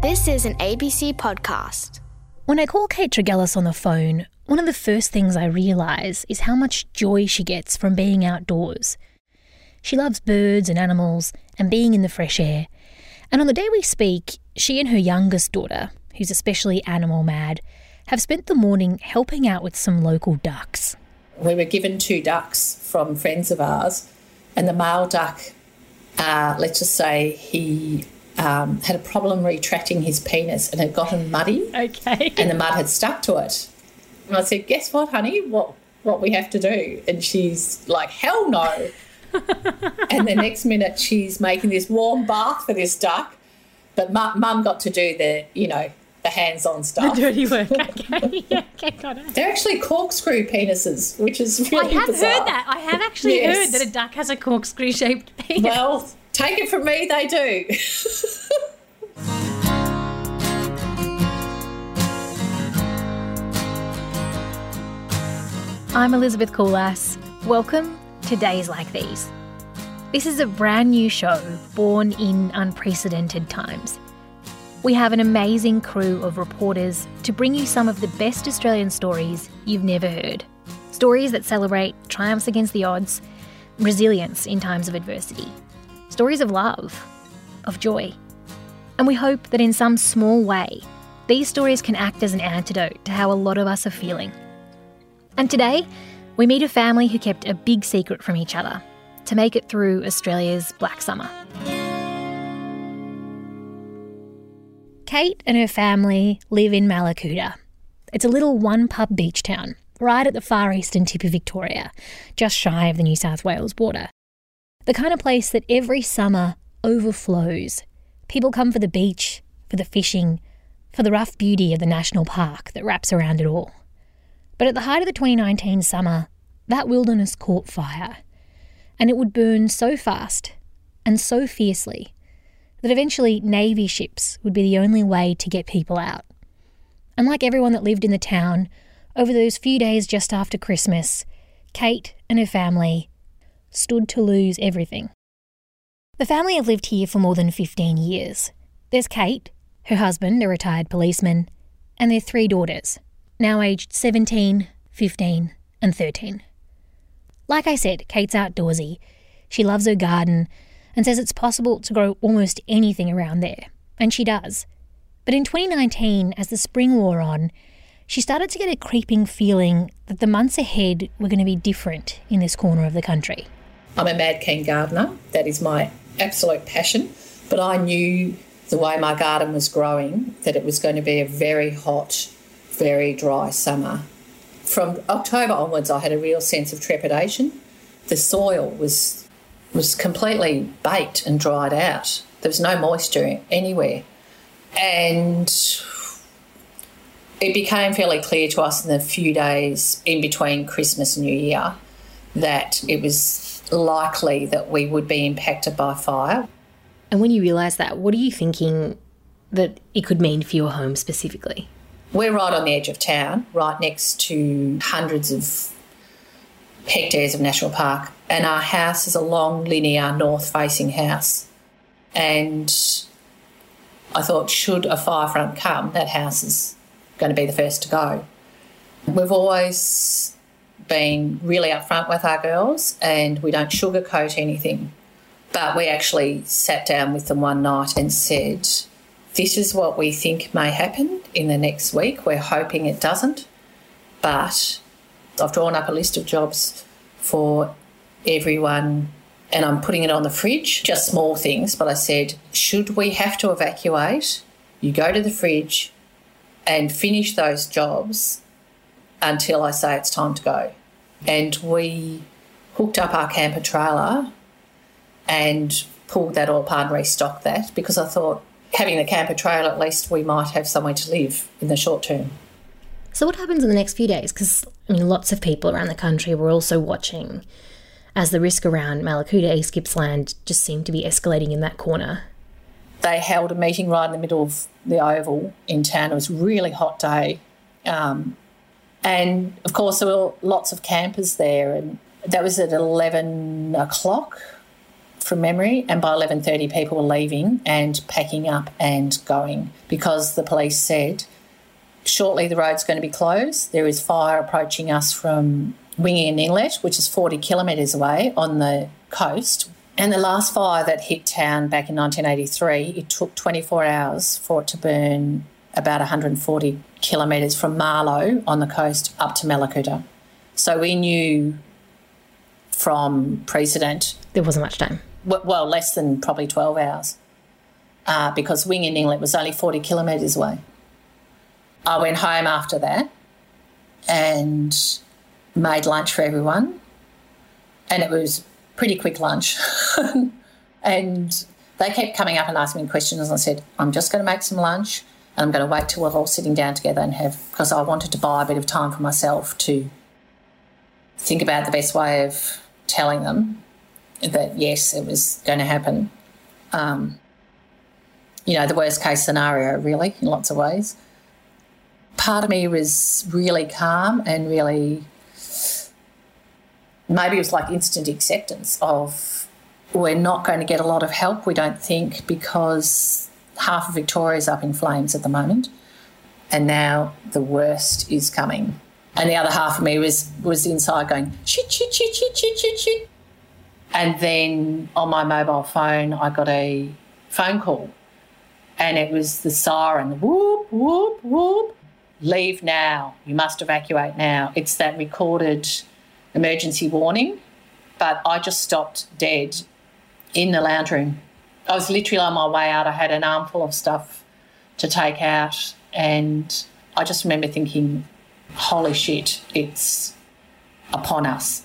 This is an ABC podcast. When I call Kate Tregellis on the phone, one of the first things I realise is how much joy she gets from being outdoors. She loves birds and animals and being in the fresh air. And on the day we speak, she and her youngest daughter, who's especially animal mad, have spent the morning helping out with some local ducks. We were given two ducks from friends of ours, and the male duck, uh, let's just say he um, had a problem retracting his penis and had gotten muddy. Okay. And the mud had stuck to it. And I said, Guess what, honey? What, what we have to do? And she's like, Hell no. and the next minute, she's making this warm bath for this duck. But mum, mum got to do the, you know, the hands-on stuff. The dirty work. Okay. yeah, okay, got it. They're actually corkscrew penises, which is really I have bizarre. heard that. I have actually Yes. heard that a duck has a corkscrew shaped penis. Well, take it from me, they do. I'm Elizabeth Coolass. Welcome to Days Like These. This is a brand new show born in unprecedented times. We have an amazing crew of reporters to bring you some of the best Australian stories you've never heard. Stories that celebrate triumphs against the odds, resilience in times of adversity, stories of love, of joy. And we hope that in some small way, these stories can act as an antidote to how a lot of us are feeling. And today, we meet a family who kept a big secret from each other to make it through Australia's Black Summer. Kate and her family live in Mallacoota. It's a little one pub beach town right at the far eastern tip of Victoria, just shy of the New South Wales border. The kind of place that every summer overflows. People come for the beach, for the fishing, for the rough beauty of the national park that wraps around it all. But at the height of the 2019 summer, that wilderness caught fire. And it would burn so fast and so fiercely that eventually Navy ships would be the only way to get people out. And like everyone that lived in the town, over those few days just after Christmas, Kate and her family stood to lose everything. The family have lived here for more than 15 years. There's Kate, her husband, a retired policeman, and their three daughters, now aged 17, 15, and 13. Like I said, Kate's outdoorsy. She loves her garden and says it's possible to grow almost anything around there, and she does. But in 2019, as the spring wore on, she started to get a creeping feeling that the months ahead were going to be different in this corner of the country. I'm a mad keen gardener. That is my absolute passion. But I knew the way my garden was growing that it was going to be a very hot, very dry summer. From October onwards, I had a real sense of trepidation. The soil was was completely baked and dried out. There was no moisture anywhere, and it became fairly clear to us in the few days in between Christmas and New Year that it was likely that we would be impacted by fire. And when you realise that, what are you thinking that it could mean for your home specifically? We're right on the edge of town, right next to hundreds of hectares of national park, and our house is a long, linear, north facing house. And I thought, should a fire front come, that house is going to be the first to go. We've always been really upfront with our girls and we don't sugarcoat anything. But we actually sat down with them one night and said, This is what we think may happen in the next week. We're hoping it doesn't. But I've drawn up a list of jobs for everyone and I'm putting it on the fridge, just small things. But I said, Should we have to evacuate? You go to the fridge and finish those jobs until I say it's time to go. And we hooked up our camper trailer and pulled that all apart and restocked that because I thought having the camper trailer, at least we might have somewhere to live in the short term. So, what happens in the next few days? Because, I mean, lots of people around the country were also watching as the risk around Mallacoota, East Gippsland, just seemed to be escalating in that corner. They held a meeting right in the middle of the Oval in town. It was a really hot day. Um, and of course, there were lots of campers there, and that was at 11 o'clock. from memory, and by 11:30 people were leaving and packing up and going because the police said shortly the road's going to be closed. There is fire approaching us from Wingan Inlet, which is 40 kilometres away on the coast. And the last fire that hit town back in 1983, it took 24 hours for it to burn about 140 kilometres from Marlo on the coast up to Mallacoota. So we knew from precedent. There wasn't much time. Well, less than probably 12 hours uh, because Wingan Inlet was only 40 kilometres away. I went home after that and made lunch for everyone. And it was pretty quick lunch. and they kept coming up and asking me questions. And I said, I'm just going to make some lunch and I'm going to wait till we're all sitting down together and have, because I wanted to buy a bit of time for myself to think about the best way of telling them that yes, it was going to happen. Um, you know, the worst case scenario, really, in lots of ways. Part of me was really calm and really, maybe it was like instant acceptance of we're not going to get a lot of help, we don't think, because half of Victoria is up in flames at the moment. And now the worst is coming. And the other half of me was, was inside going, shit, shit, shit, shit, shit, shit, shit. And then on my mobile phone, I got a phone call and it was the siren whoop, whoop, whoop. Leave now. You must evacuate now. It's that recorded emergency warning. But I just stopped dead in the lounge room. I was literally on my way out. I had an armful of stuff to take out. And I just remember thinking, holy shit, it's upon us.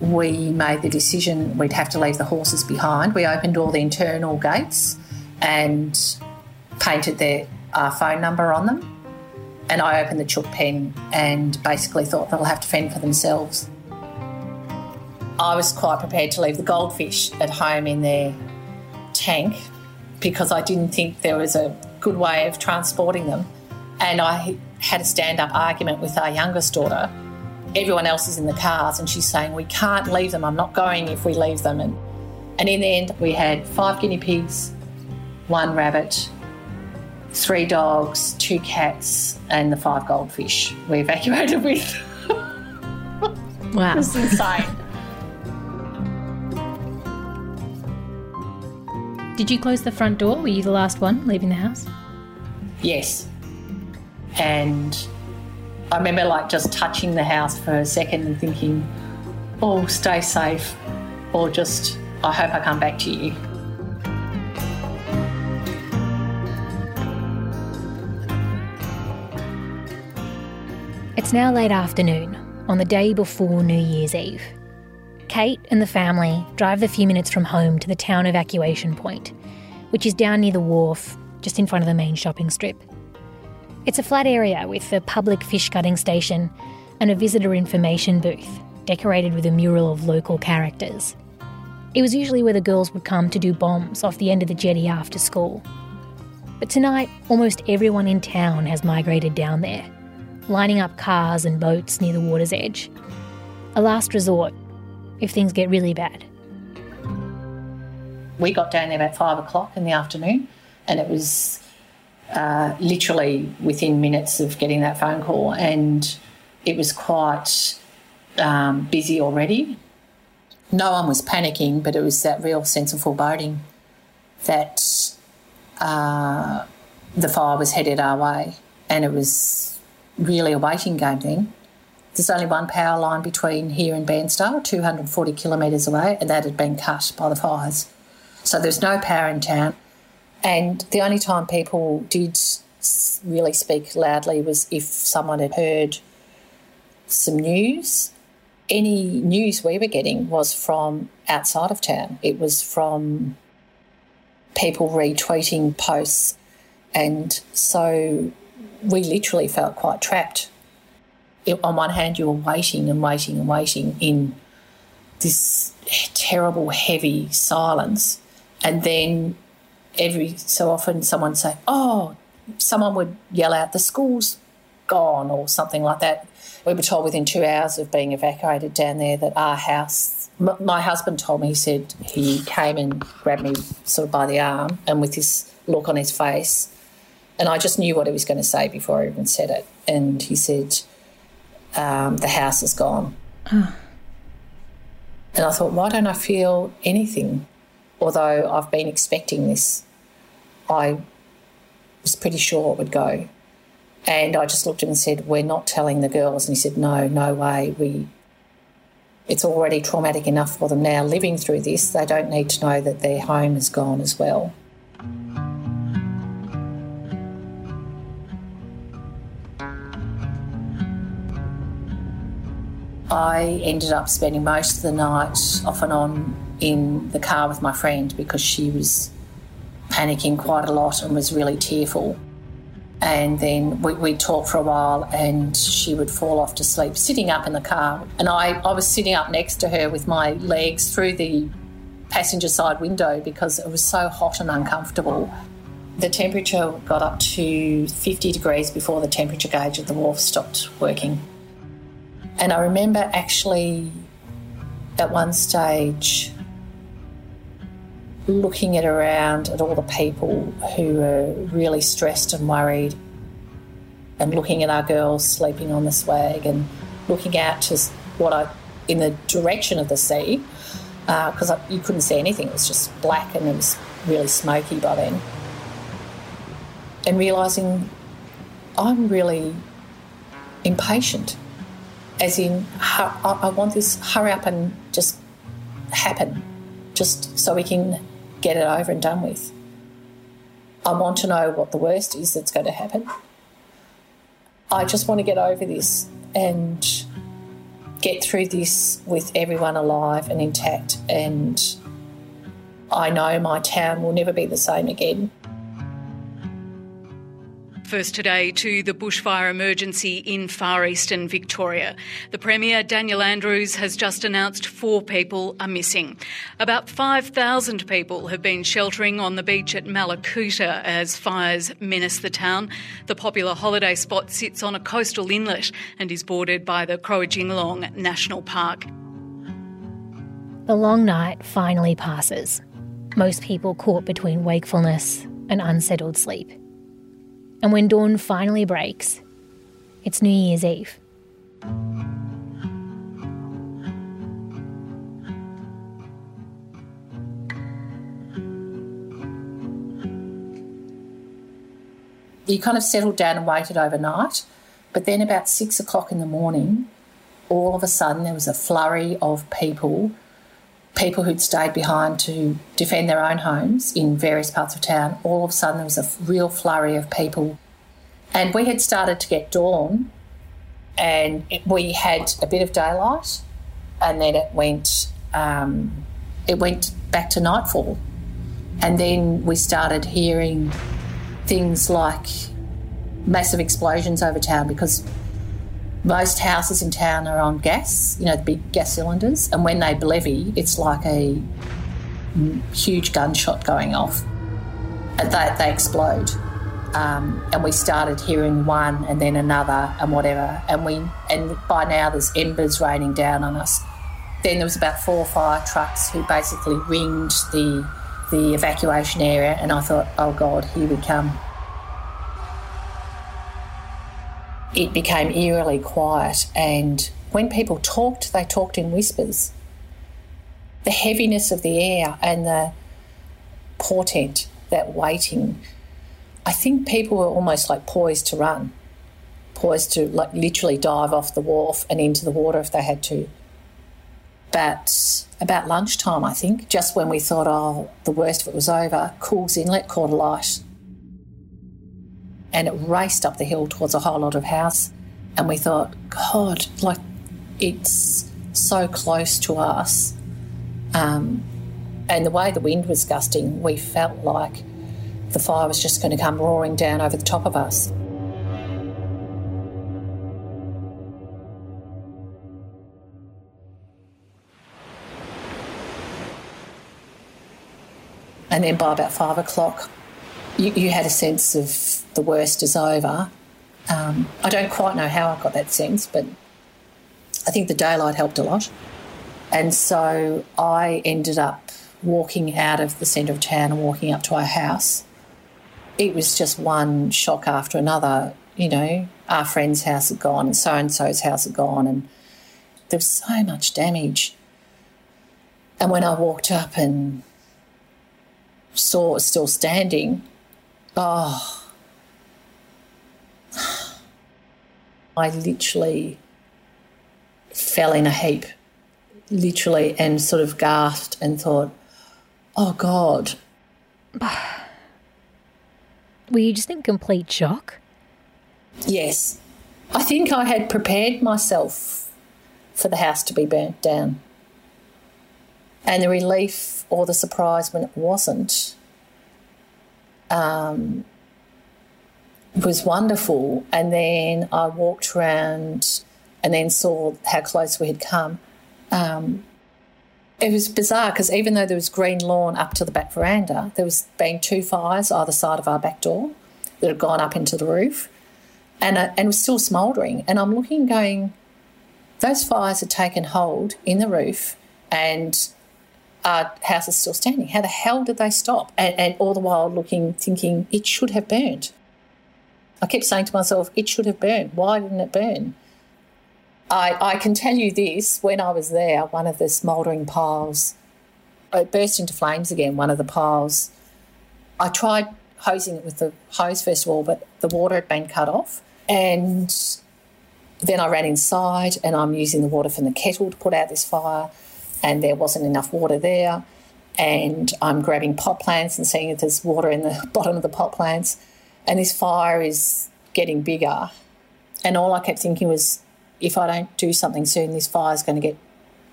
we made the decision we'd have to leave the horses behind. We opened all the internal gates and painted their phone number on them. And I opened the chook pen and basically thought they'll have to fend for themselves. I was quite prepared to leave the goldfish at home in their tank because I didn't think there was a good way of transporting them. And I had a stand up argument with our youngest daughter everyone else is in the cars and she's saying, We can't leave them. I'm not going if we leave them. And, and in the end, we had five guinea pigs, one rabbit, three dogs, two cats, and the five goldfish we evacuated with. Wow. it's insane. Did you close the front door? Were you the last one leaving the house? Yes. And I remember like just touching the house for a second and thinking, oh, stay safe, or just, I hope I come back to you. It's now late afternoon, on the day before New Year's Eve. Kate and the family drive the few minutes from home to the town evacuation point, which is down near the wharf, just in front of the main shopping strip. It's a flat area with a public fish gutting station and a visitor information booth decorated with a mural of local characters. It was usually where the girls would come to do bombs off the end of the jetty after school. But tonight, almost everyone in town has migrated down there, lining up cars and boats near the water's edge. A last resort if things get really bad. We got down there about five o'clock in the afternoon, and it was uh, literally within minutes of getting that phone call, and it was quite um, busy already. No one was panicking, but it was that real sense of foreboding that uh, the fire was headed our way, and it was really a waiting game then. There's only one power line between here and Bairnsdale, 240 kilometres away, and that had been cut by the fires. So there's no power in town. And the only time people did really speak loudly was if someone had heard some news. Any news we were getting was from outside of town. It was from people retweeting posts. And so we literally felt quite trapped. It, on one hand, you were waiting and waiting and waiting in this terrible, heavy silence. And then every so often someone say, "Oh," someone would yell out, "The school's gone or something like that. We were told within two hours of being evacuated down there that our house. M- my husband told me he said he came and grabbed me sort of by the arm and with this look on his face, and I just knew what he was going to say before I even said it. And he said, um, "The house is gone." And I thought, why don't I feel anything? Although I've been expecting this, I was pretty sure it would go. And I just looked at him and said, We're not telling the girls. And he said, No, no way. We it's already traumatic enough for them now living through this. They don't need to know that their home is gone as well. I ended up spending most of the night off and on in the car with my friend because she was panicking quite a lot and was really tearful. And then we, would talk for a while and she would fall off to sleep sitting up in the car. And I, I was sitting up next to her with my legs through the passenger side window because it was so hot and uncomfortable. The temperature got up to 50 degrees before the temperature gauge at the wharf stopped working. And I remember actually at one stage looking at around at all the people who were really stressed and worried and looking at our girls sleeping on the swag and looking out to what I in the direction of the sea because uh, you couldn't see anything. It was just black and it was really smoky by then. And realizing I'm really impatient as in, I want this hurry up and just happen, just so we can get it over and done with. I want to know what the worst is that's going to happen. I just want to get over this and get through this with everyone alive and intact. And I know my town will never be the same again. First today to the bushfire emergency in far eastern Victoria. The Premier, Daniel Andrews, has just announced four people are missing. About 5,000 people have been sheltering on the beach at Mallacoota as fires menace the town. The popular holiday spot sits on a coastal inlet and is bordered by the Croajingolong National Park. The long night finally passes. Most people caught between wakefulness and unsettled sleep. And when dawn finally breaks, it's New Year's Eve. You kind of settled down and waited overnight, but then about six o'clock in the morning, all of a sudden there was a flurry of people people who'd stayed behind to defend their own homes in various parts of town, all of a sudden there was a real flurry of people. And we had started to get dawn, and it, we had a bit of daylight, and then it went um, it went back to nightfall, and then we started hearing things like massive explosions over town because most houses in town are on gas, you know, the big gas cylinders, and when they levy, it's like a huge gunshot going off. And they, they explode. Um, and we started hearing one and then another and whatever. And we and by now there's embers raining down on us. Then there was about four fire trucks who basically ringed the the evacuation area, and I thought, oh God, here we come. It became eerily quiet. And when people talked, they talked in whispers. The heaviness of the air and the portent, that waiting, I think people were almost like poised to run, poised to like literally dive off the wharf and into the water if they had to. But about lunchtime, I think, just when we thought, oh, the worst of it was over, Coull's Inlet caught alight and it raced up the hill towards a whole lot of house. And we thought, God, like it's so close to us. Um, and the way the wind was gusting, we felt like the fire was just going to come roaring down over the top of us. And then by about five o'clock, you, you had a sense of the worst is over, Um, I don't quite know how I got that sense, but I think the daylight helped a lot. And so I ended up walking out of the centre of town and walking up to our house. It was just one shock after another. You know, our friend's house had gone and so and so's house had gone, and there was so much damage. And when I walked up and saw it was still standing, oh, I literally fell in a heap, literally, and sort of gasped and thought, oh God. Were you just in complete shock? Yes. I think I had prepared myself for the house to be burnt down. And the relief or the surprise when it wasn't um, was wonderful. And then I walked around and then saw how close we had come. Um, it was bizarre because even though there was green lawn up to the back veranda, there was been two fires either side of our back door that had gone up into the roof, and uh, and was still smouldering. And I'm looking, going, those fires had taken hold in the roof, and our house is still standing. How the hell did they stop? And, and all the while looking, thinking it should have burned. I kept saying to myself, it should have burned. Why didn't it burn? I, I can tell you this when I was there, one of the smouldering piles, it burst into flames again, one of the piles. I tried hosing it with the hose first of all, but the water had been cut off. And then I ran inside and I'm using the water from the kettle to put out this fire, and there wasn't enough water there. And I'm grabbing pot plants and seeing if there's water in the bottom of the pot plants. And this fire is getting bigger. And all I kept thinking was, if I don't do something soon, this fire is going to get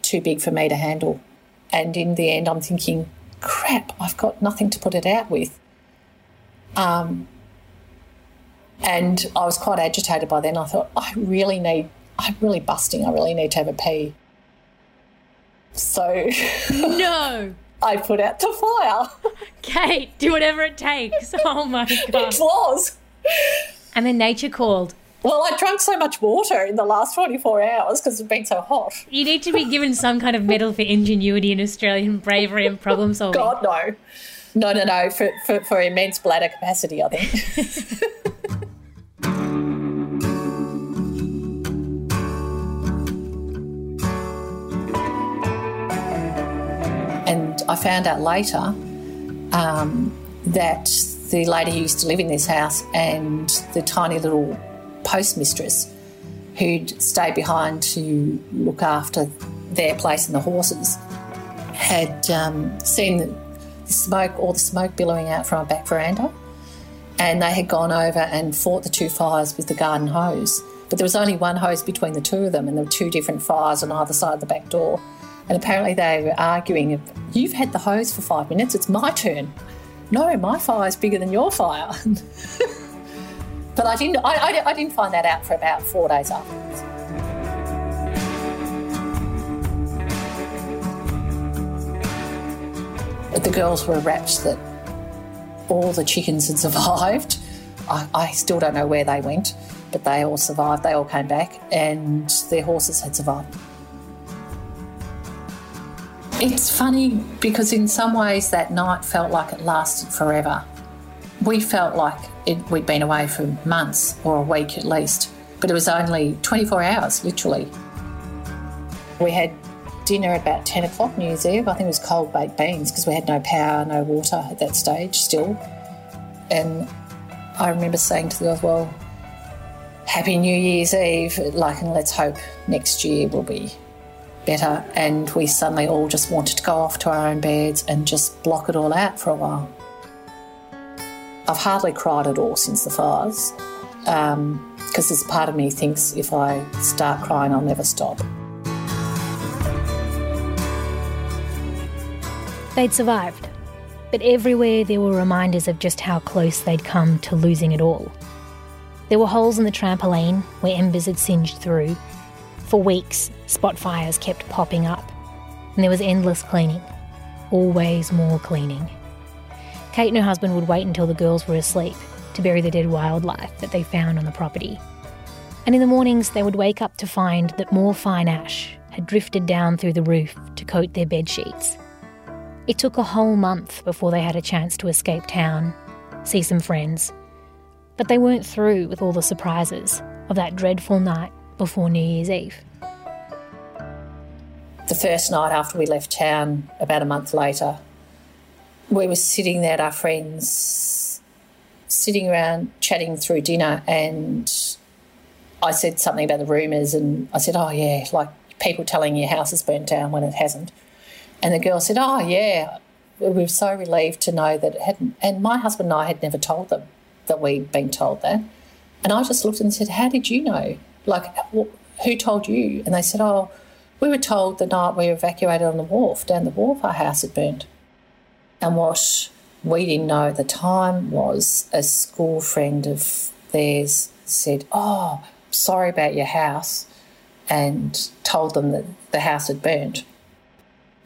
too big for me to handle. And in the end, I'm thinking, crap, I've got nothing to put it out with. Um, and I was quite agitated by then. I thought, I really need, I'm really busting. I really need to have a pee. So No! I put out the fire. Kate, do whatever it takes. Oh my God. it was. And then nature called. Well, I drank so much water in the last 24 hours because it's been so hot. You need to be given some kind of medal for ingenuity and Australian bravery and problem solving. God, no. No, no, no, for, for, for immense bladder capacity, I think. I found out later um, that the lady who used to live in this house and the tiny little postmistress who'd stayed behind to look after their place and the horses had um, seen the smoke, all the smoke billowing out from a back veranda, and they had gone over and fought the two fires with the garden hose. But there was only one hose between the two of them, and there were two different fires on either side of the back door. And apparently they were arguing, You've had the hose for five minutes, it's my turn. No, my fire's bigger than your fire. but I didn't, I, I, I didn't find that out for about four days afterwards. But the girls were rapt that all the chickens had survived. I, I still don't know where they went, but they all survived. They all came back, and their horses had survived. It's funny because, in some ways, that night felt like it lasted forever. We felt like it, we'd been away for months or a week at least, but it was only 24 hours, literally. We had dinner at about 10 o'clock New Year's Eve. I think it was cold baked beans because we had no power, no water at that stage still. And I remember saying to the girls, well, Happy New Year's Eve, like, and let's hope next year will be better. And we suddenly all just wanted to go off to our own beds and just block it all out for a while. I've hardly cried at all since the fires because um, there's part of me thinks if I start crying, I'll never stop. They'd survived, but everywhere there were reminders of just how close they'd come to losing it all. There were holes in the trampoline where embers had singed through. For weeks, spot fires kept popping up, and there was endless cleaning. Always more cleaning. Kate and her husband would wait until the girls were asleep to bury the dead wildlife that they found on the property. And in the mornings, they would wake up to find that more fine ash had drifted down through the roof to coat their bed sheets. It took a whole month before they had a chance to escape town, see some friends. But they weren't through with all the surprises of that dreadful night before New Year's Eve. The first night after we left town, about a month later, we were sitting there at our friends, sitting around chatting through dinner, and I said something about the rumours, and I said, "Oh yeah, like people telling your house is burnt down when it hasn't." And the girl said, "Oh yeah." We were so relieved to know that it hadn't. And my husband and I had never told them that we'd been told that. And I just looked and said, "How did you know? Like, who told you?" And they said, "Oh, we were told the night we evacuated on the wharf down the wharf, our house had burnt." And what we didn't know at the time was a school friend of theirs said, "Oh, sorry about your house and told them that the house had burnt.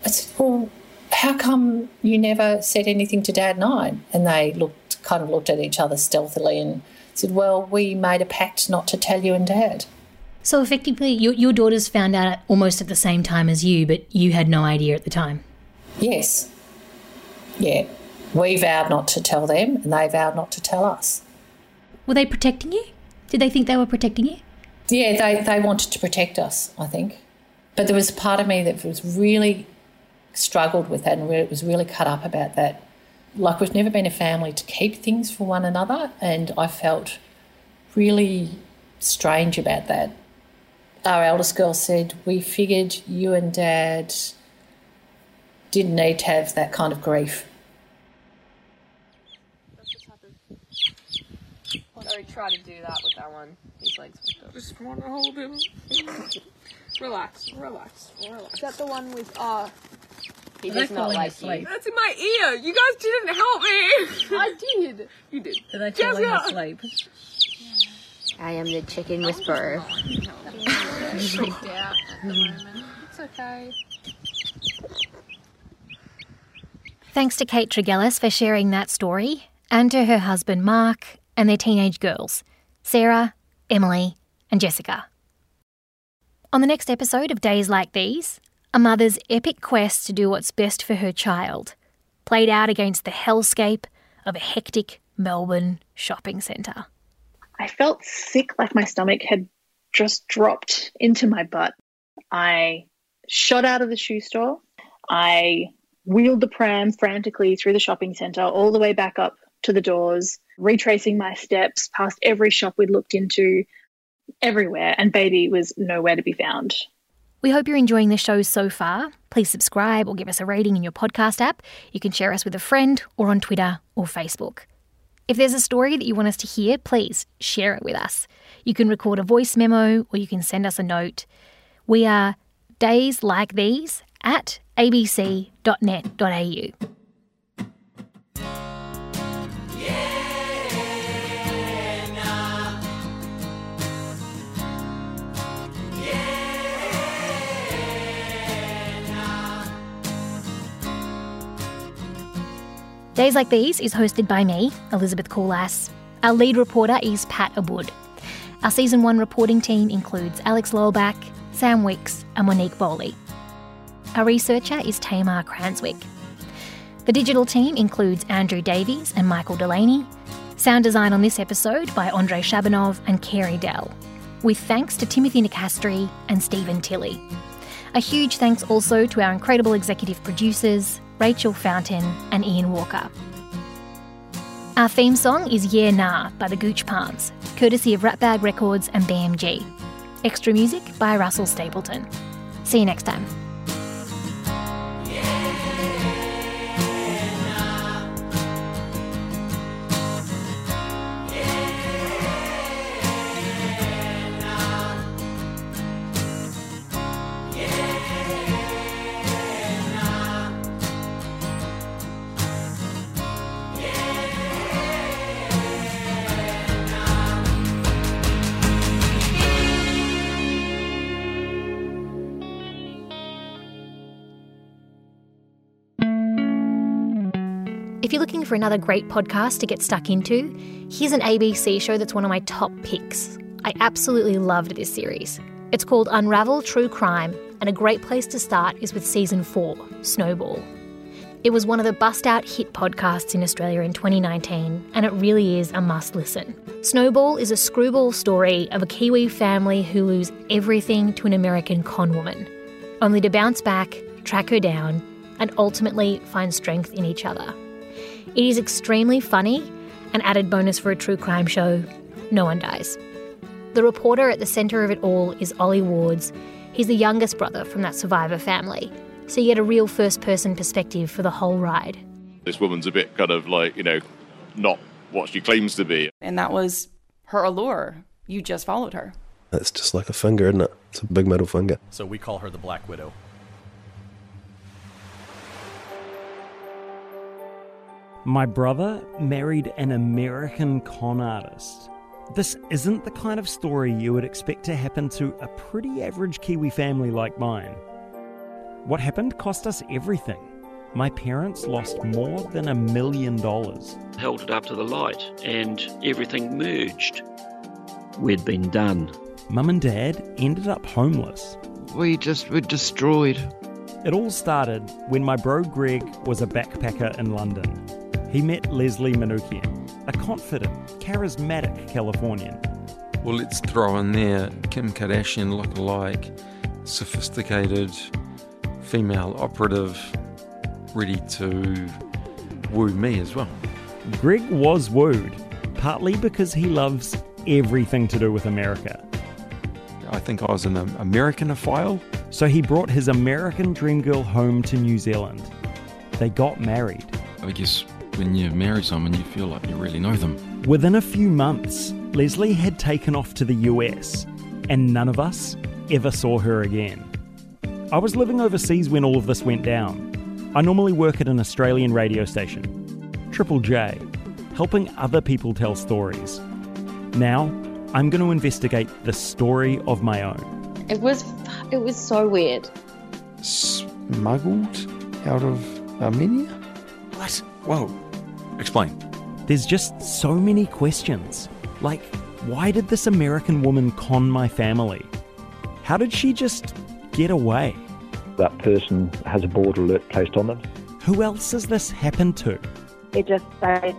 I said, Well, how come you never said anything to Dad and I? And they looked kind of looked at each other stealthily and said, Well, we made a pact not to tell you and Dad. So effectively, your, your daughters found out almost at the same time as you, but you had no idea at the time. Yes. Yeah. We vowed not to tell them, and they vowed not to tell us. Were they protecting you? Did they think they were protecting you? Yeah, they, they wanted to protect us, I think. But there was a part of me that was really struggled with that and it was really cut up about that. Like, we've never been a family to keep things for one another, and I felt really strange about that. Our eldest girl said, We figured you and dad didn't need to have that kind of grief. I try to do that with that one. His legs. Just want to hold him. relax, relax, relax. Is that the one with uh? He Are they does not like asleep? you. That's in my ear. You guys didn't help me. I did. you did. Are they falling Jessica! asleep? I am the chicken oh, whisperer. Freaked out at the moment. It's okay. Thanks to Kate Tregellis for sharing that story, and to her husband Mark and their teenage girls, Sarah, Emily, and Jessica. On the next episode of Days Like These, a mother's epic quest to do what's best for her child, played out against the hellscape of a hectic Melbourne shopping centre. I felt sick, like my stomach had just dropped into my butt. I shot out of the shoe store. I wheeled the pram frantically through the shopping centre, all the way back up to the doors, retracing my steps past every shop we'd looked into, everywhere, and baby was nowhere to be found. We hope you're enjoying the show so far. Please subscribe or give us a rating in your podcast app. You can share us with a friend or on Twitter or Facebook. If there's a story that you want us to hear, please share it with us. You can record a voice memo or you can send us a note. We are days like these at abc.net.au. Days Like These is hosted by me, Elizabeth Coolass. Our lead reporter is Pat Abboud. Our season one reporting team includes Alex Lowback, Sam Wicks, and Monique Bowley. Our researcher is Tamar Cranswick. The digital team includes Andrew Davies and Michael Delaney. Sound design on this episode by Andrei Shabanov and Carey Dell, with thanks to Timothy Nicastri and Stephen Tilley. A huge thanks also to our incredible executive producers, Rachel Fountain and Ian Walker. Our theme song is Yeah Nah by the Gooch Palms, courtesy of Ratbag Records and BMG. Extra music by Russell Stapleton. See you next time. If you're looking for another great podcast to get stuck into, here's an ABC show that's one of my top picks. I absolutely loved this series. It's called Unravel True Crime, and a great place to start is with season 4, Snowball. It was one of the bust out hit podcasts in Australia in 2019, and it really is a must listen. Snowball is a screwball story of a Kiwi family who lose everything to an American con woman, only to bounce back, track her down, and ultimately find strength in each other. It is extremely funny, an added bonus for a true crime show no one dies. The reporter at the centre of it all is Ollie Wards. He's the youngest brother from that survivor family, so you get a real first person perspective for the whole ride. This woman's a bit kind of like, you know, not what she claims to be. And that was her allure. You just followed her. It's just like a finger, isn't it? It's a big metal finger. So we call her the Black Widow. My brother married an American con artist. This isn't the kind of story you would expect to happen to a pretty average Kiwi family like mine. What happened cost us everything. My parents lost more than a million dollars. Held it up to the light and everything merged. We'd been done. Mum and Dad ended up homeless. We just were destroyed. It all started when my bro Greg was a backpacker in London. He met Leslie Manoukian, a confident, charismatic Californian. Well, let's throw in there Kim Kardashian look-alike, sophisticated female operative, ready to woo me as well. Greg was wooed, partly because he loves everything to do with America. I think I was an Americanophile. So he brought his American dream girl home to New Zealand. They got married. I guess when you marry someone, you feel like you really know them. Within a few months, Leslie had taken off to the US, and none of us ever saw her again. I was living overseas when all of this went down. I normally work at an Australian radio station, Triple J, helping other people tell stories. Now, I'm going to investigate the story of my own. It was it was so weird. Smuggled out of Armenia? What? Whoa. Explain. There's just so many questions. Like, why did this American woman con my family? How did she just get away? That person has a board alert placed on them. Who else has this happened to? It just started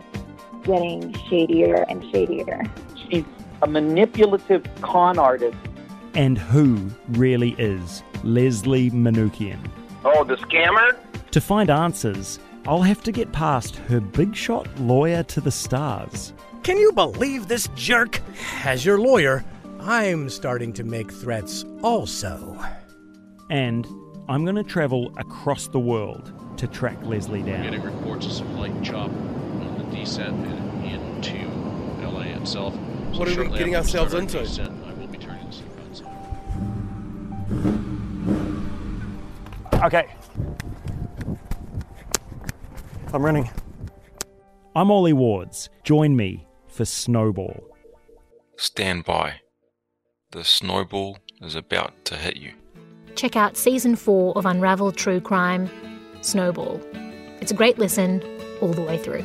getting shadier and shadier. She's a manipulative con artist. And who really is Leslie Manukian? Oh, the scammer? To find answers, I'll have to get past her big shot lawyer to the stars. Can you believe this jerk? As your lawyer, I'm starting to make threats also. And I'm going to travel across the world to track Leslie down. Getting reports of some light chop on the descent into LA itself. So what are we getting ourselves into? Descent, I will be turning the seatbelts on. Okay. I'm running. I'm Ollie Wards. Join me for Snowball. Stand by. The snowball is about to hit you. Check out season four of Unravel True Crime, Snowball. It's a great listen all the way through.